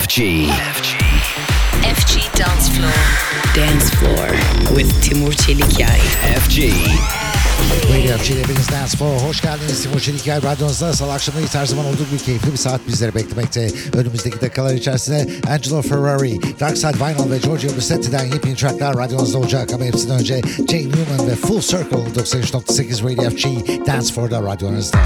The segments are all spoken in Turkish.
FG. FG Dance Floor. Dance Floor with Timur Çelikyay. FG. Radio FG'de hepiniz Dance Floor'a hoş geldiniz. Timur Çelikyay radyonuzda salı akşamındayız. Her zaman olduğu gibi keyifli bir saat bizleri beklemekte. Önümüzdeki dakikalar içerisinde Angelo Ferrari, Dark Side Vinyl ve Giorgio Rossetti'den yepyeni tracklar radyonuzda olacak. Ama hepsinden önce Jane Newman ve Full Circle 93.8 Radio FG Dance Floor'da radyonuzda.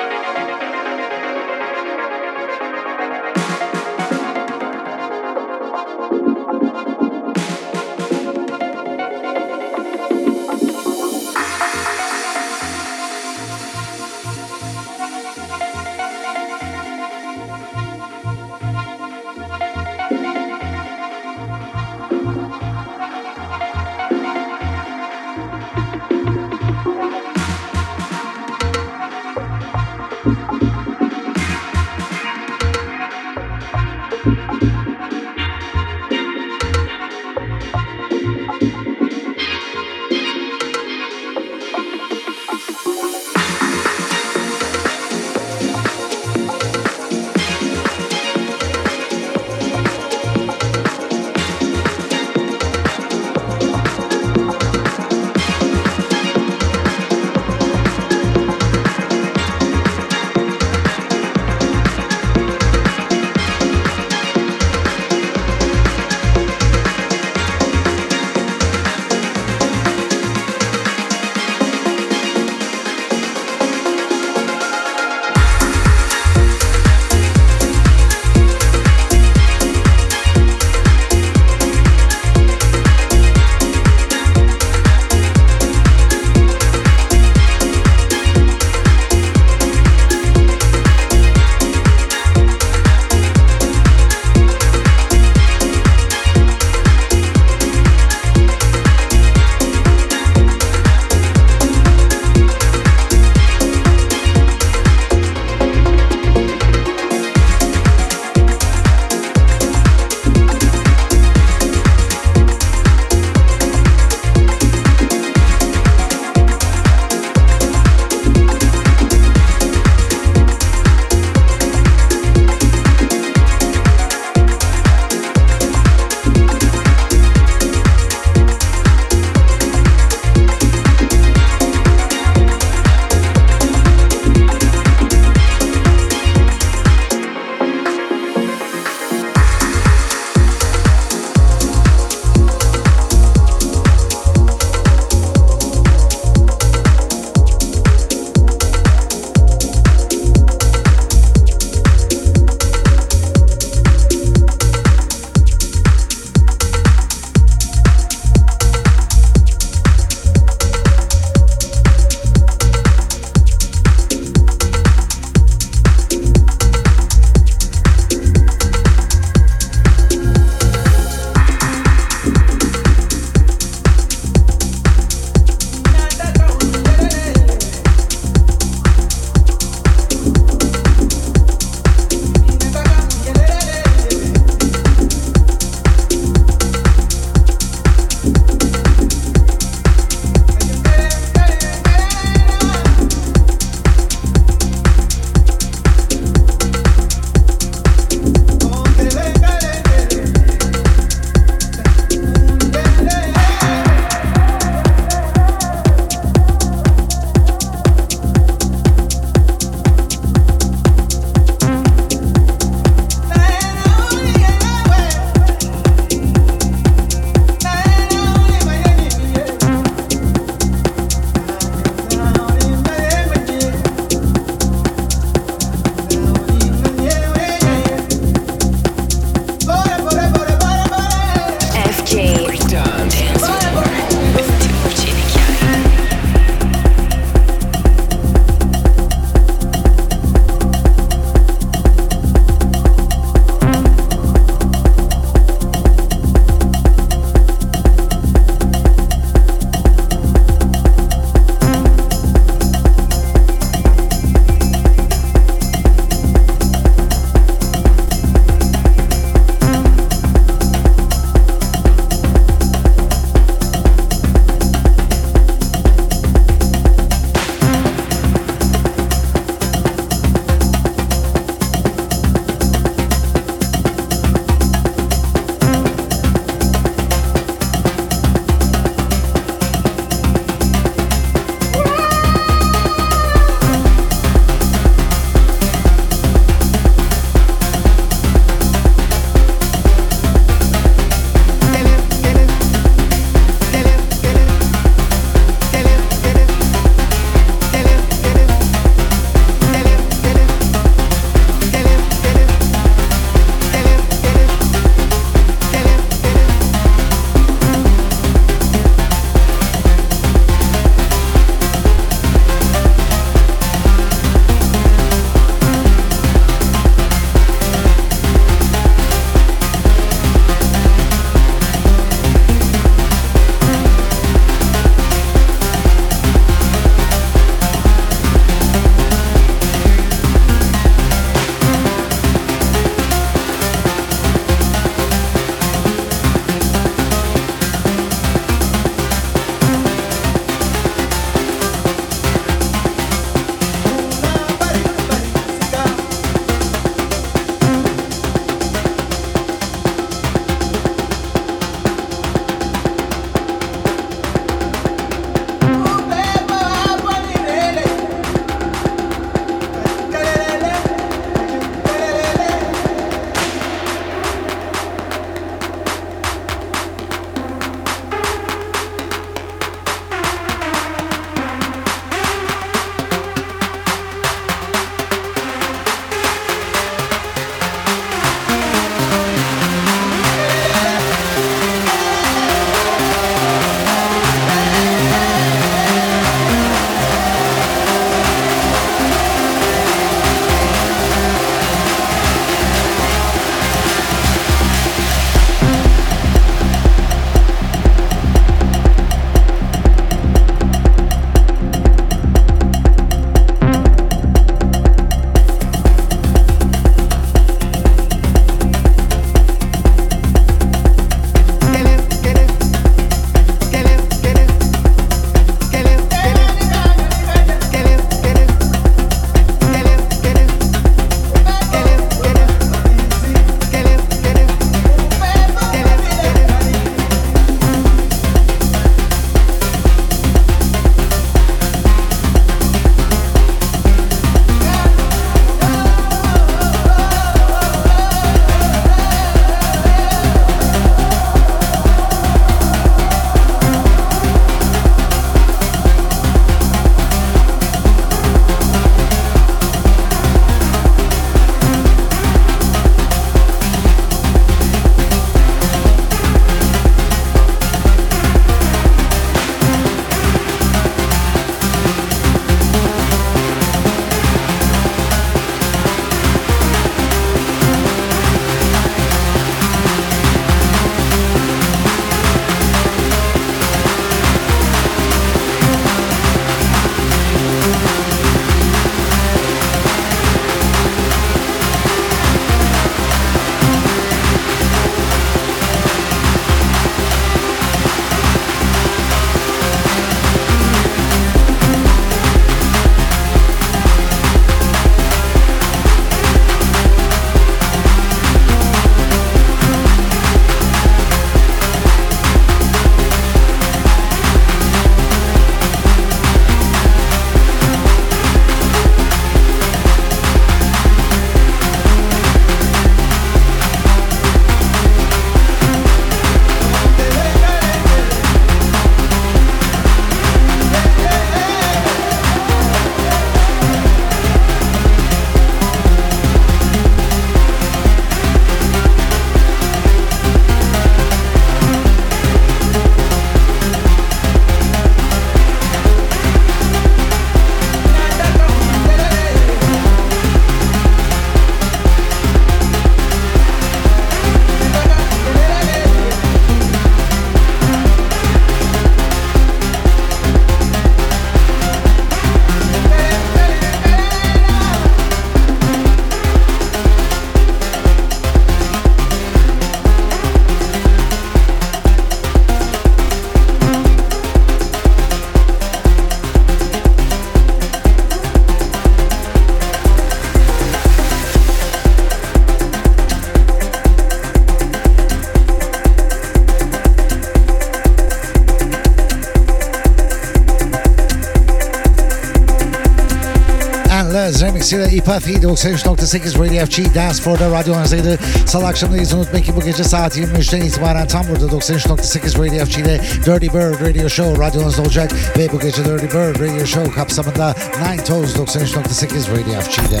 Remix'iyle Ipathy 93.8 Radio FG Dance Floor'da radyolarınızdaydı. Salı akşamındayız. Unutmayın ki bu gece saat 23'ten itibaren tam burada 93.8 Radio FG'de Dirty Bird Radio Show radyonuzda olacak. Ve bu gece Dirty Bird Radio Show kapsamında Nine Toes 93.8 Radio FG'de.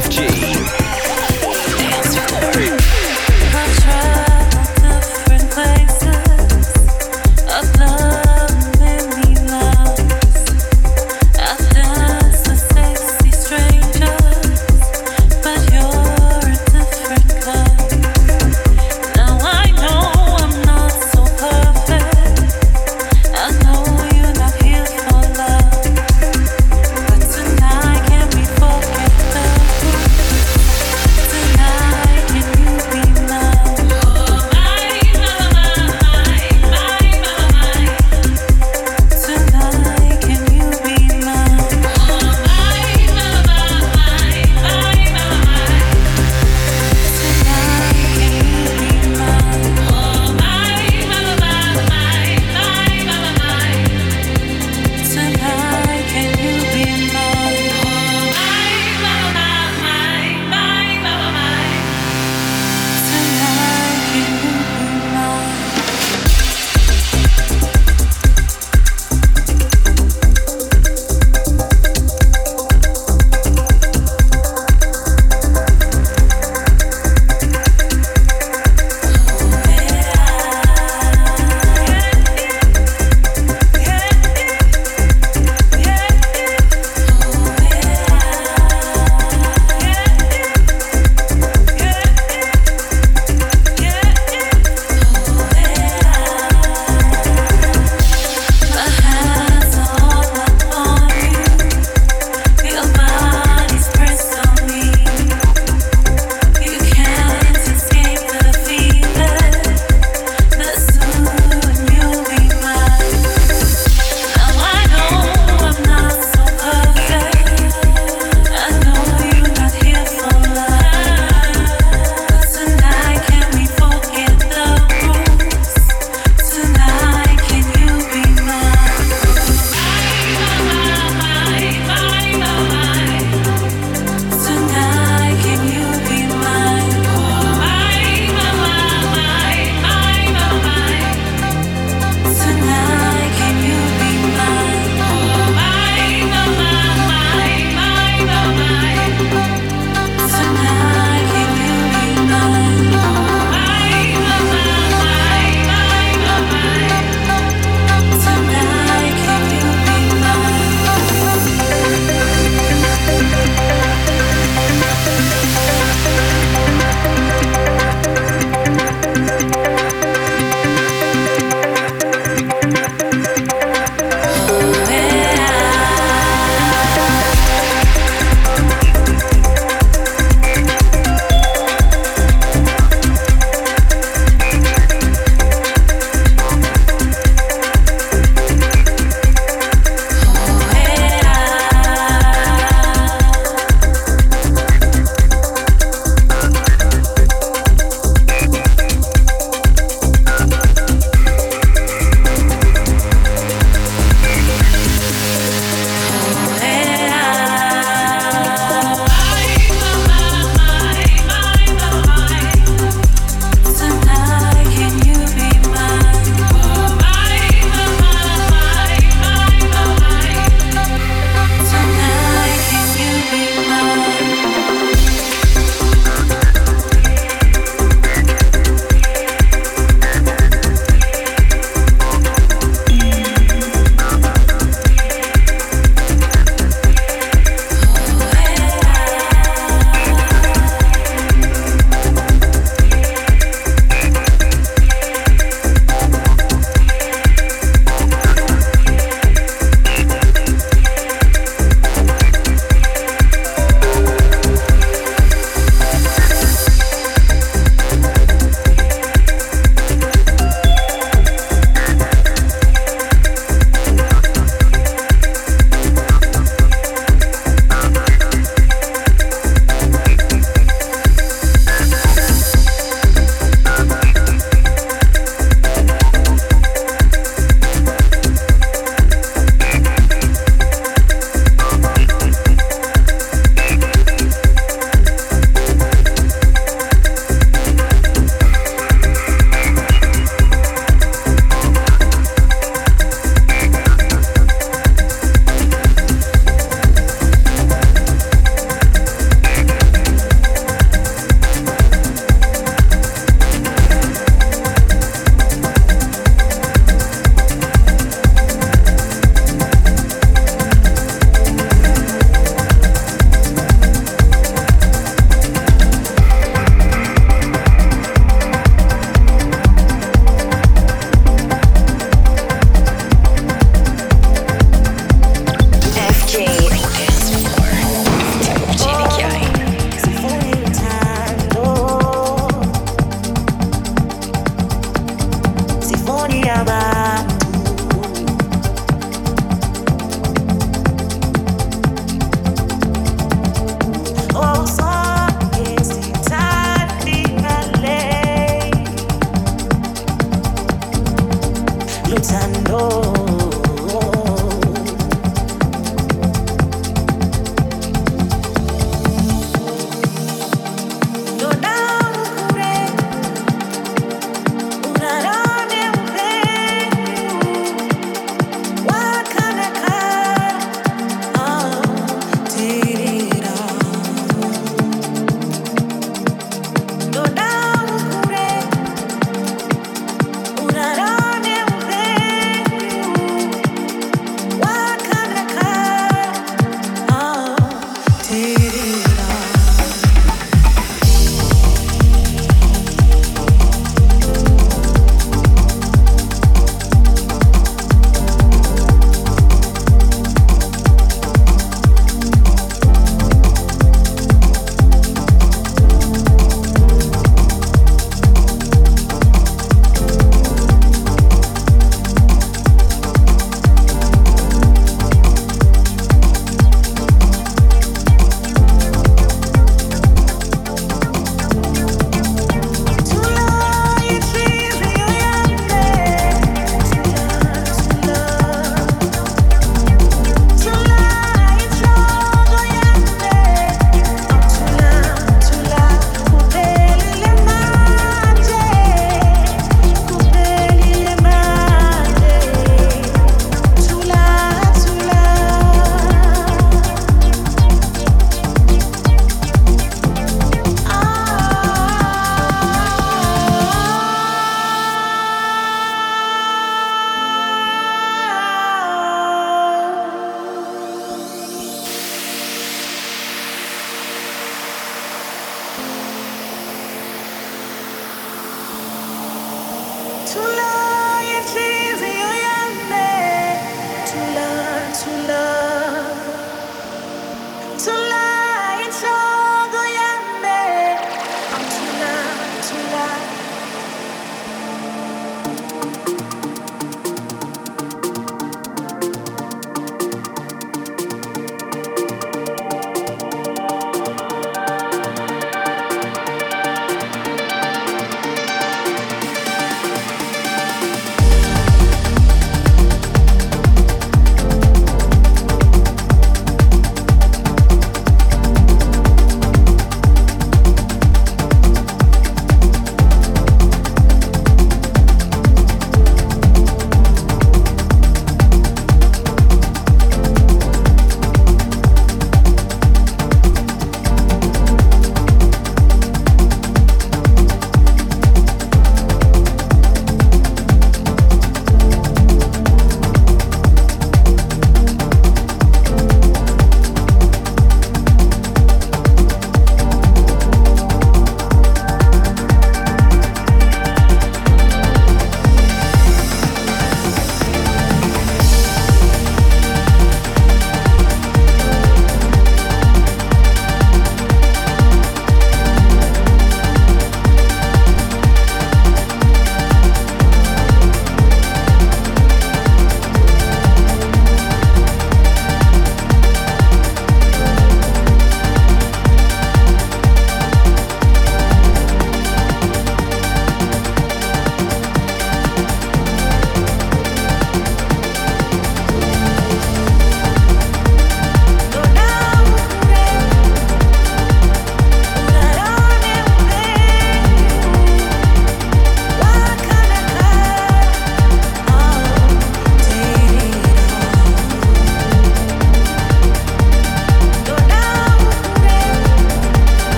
FG.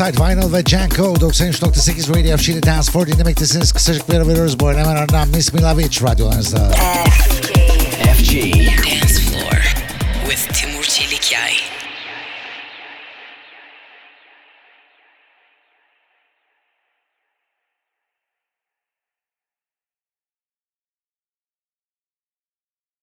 Side Vinyl ve Janko 93.8 Radio FG'de Dance Floor dinlemektesiniz. Kısacık bir ara veriyoruz. Bu arada hemen ardından Miss Milovic radyolarınızda. FG. Dance